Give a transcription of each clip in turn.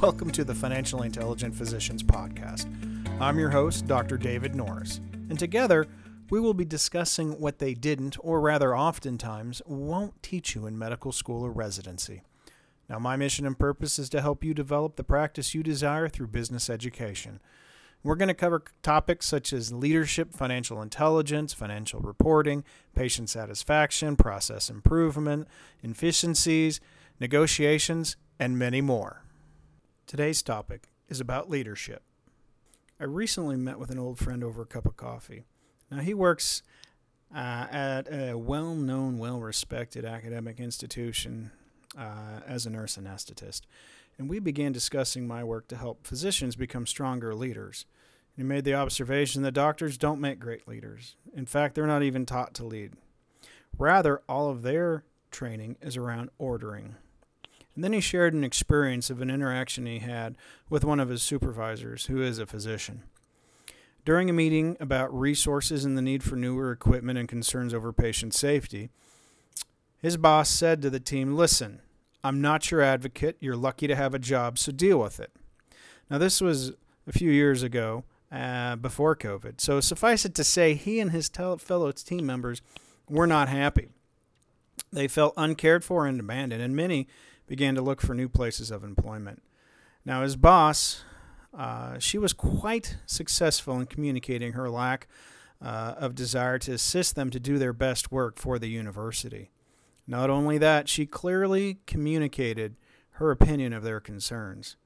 Welcome to the Financially Intelligent Physicians Podcast. I'm your host, Dr. David Norris, and together we will be discussing what they didn't, or rather, oftentimes, won't teach you in medical school or residency. Now, my mission and purpose is to help you develop the practice you desire through business education. We're going to cover topics such as leadership, financial intelligence, financial reporting, patient satisfaction, process improvement, efficiencies, negotiations, and many more. Today's topic is about leadership. I recently met with an old friend over a cup of coffee. Now, he works uh, at a well known, well respected academic institution uh, as a nurse anesthetist and we began discussing my work to help physicians become stronger leaders. He made the observation that doctors don't make great leaders. In fact, they're not even taught to lead. Rather, all of their training is around ordering. And then he shared an experience of an interaction he had with one of his supervisors, who is a physician. During a meeting about resources and the need for newer equipment and concerns over patient safety, his boss said to the team, Listen, I'm not your advocate. You're lucky to have a job, so deal with it. Now, this was a few years ago, uh, before COVID. So suffice it to say, he and his fellow team members were not happy. They felt uncared for and abandoned, and many began to look for new places of employment. Now, his boss, uh, she was quite successful in communicating her lack uh, of desire to assist them to do their best work for the university. Not only that, she clearly communicated her opinion of their concerns.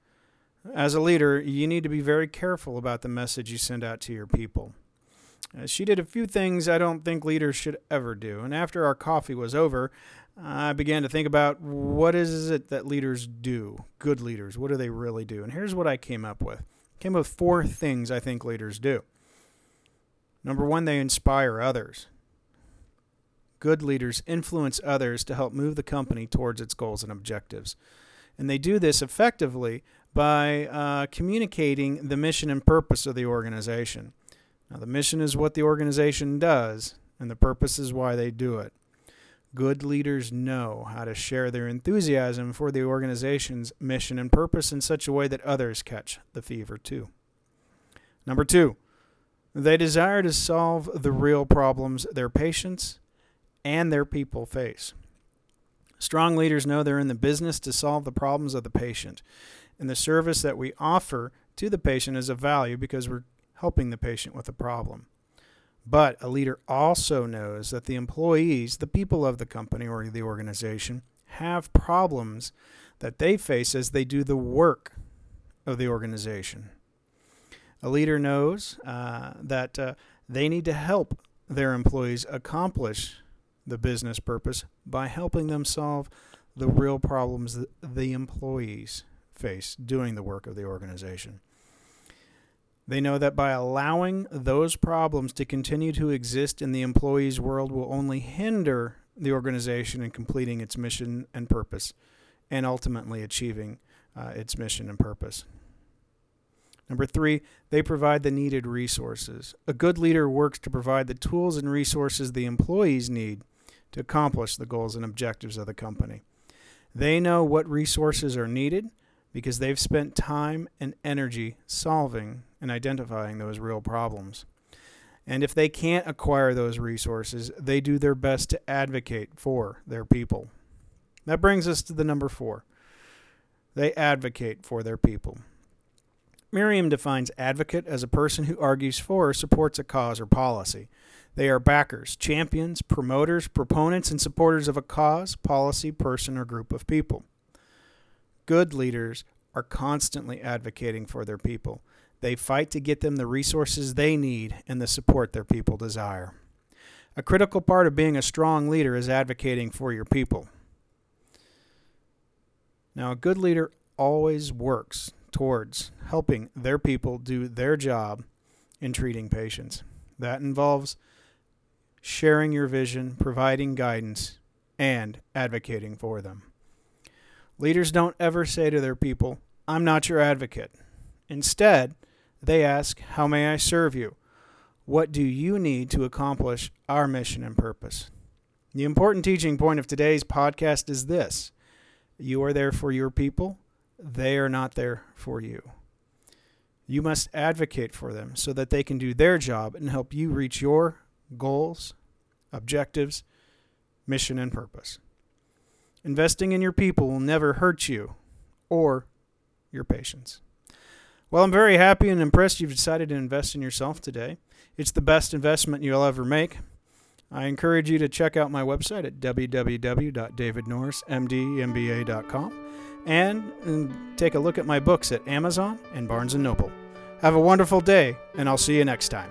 As a leader, you need to be very careful about the message you send out to your people. Uh, she did a few things I don't think leaders should ever do. And after our coffee was over, I began to think about what is it that leaders do? Good leaders, what do they really do? And here's what I came up with. Came up with four things I think leaders do. Number one, they inspire others good leaders influence others to help move the company towards its goals and objectives. And they do this effectively by uh, communicating the mission and purpose of the organization. Now, the mission is what the organization does, and the purpose is why they do it. Good leaders know how to share their enthusiasm for the organization's mission and purpose in such a way that others catch the fever too. Number two, they desire to solve the real problems their patients and their people face. Strong leaders know they're in the business to solve the problems of the patient, and the service that we offer to the patient is of value because we're helping the patient with a problem. But a leader also knows that the employees, the people of the company or the organization, have problems that they face as they do the work of the organization. A leader knows uh, that uh, they need to help their employees accomplish the business purpose by helping them solve the real problems that the employees face doing the work of the organization. They know that by allowing those problems to continue to exist in the employee's world will only hinder the organization in completing its mission and purpose and ultimately achieving uh, its mission and purpose. Number three, they provide the needed resources. A good leader works to provide the tools and resources the employees need to accomplish the goals and objectives of the company. They know what resources are needed because they've spent time and energy solving and identifying those real problems. And if they can't acquire those resources, they do their best to advocate for their people. That brings us to the number four they advocate for their people. Merriam defines advocate as a person who argues for or supports a cause or policy. They are backers, champions, promoters, proponents, and supporters of a cause, policy, person, or group of people. Good leaders are constantly advocating for their people. They fight to get them the resources they need and the support their people desire. A critical part of being a strong leader is advocating for your people. Now, a good leader always works towards helping their people do their job in treating patients. That involves sharing your vision, providing guidance, and advocating for them. Leaders don't ever say to their people, I'm not your advocate. Instead, they ask, How may I serve you? What do you need to accomplish our mission and purpose? The important teaching point of today's podcast is this You are there for your people, they are not there for you. You must advocate for them so that they can do their job and help you reach your goals, objectives, mission, and purpose. Investing in your people will never hurt you or your patients. Well, I'm very happy and impressed you've decided to invest in yourself today. It's the best investment you'll ever make. I encourage you to check out my website at www.davidnorrismdmba.com and, take a look at my books at Amazon and Barnes & Noble. Have a wonderful day, and I'll see you next time.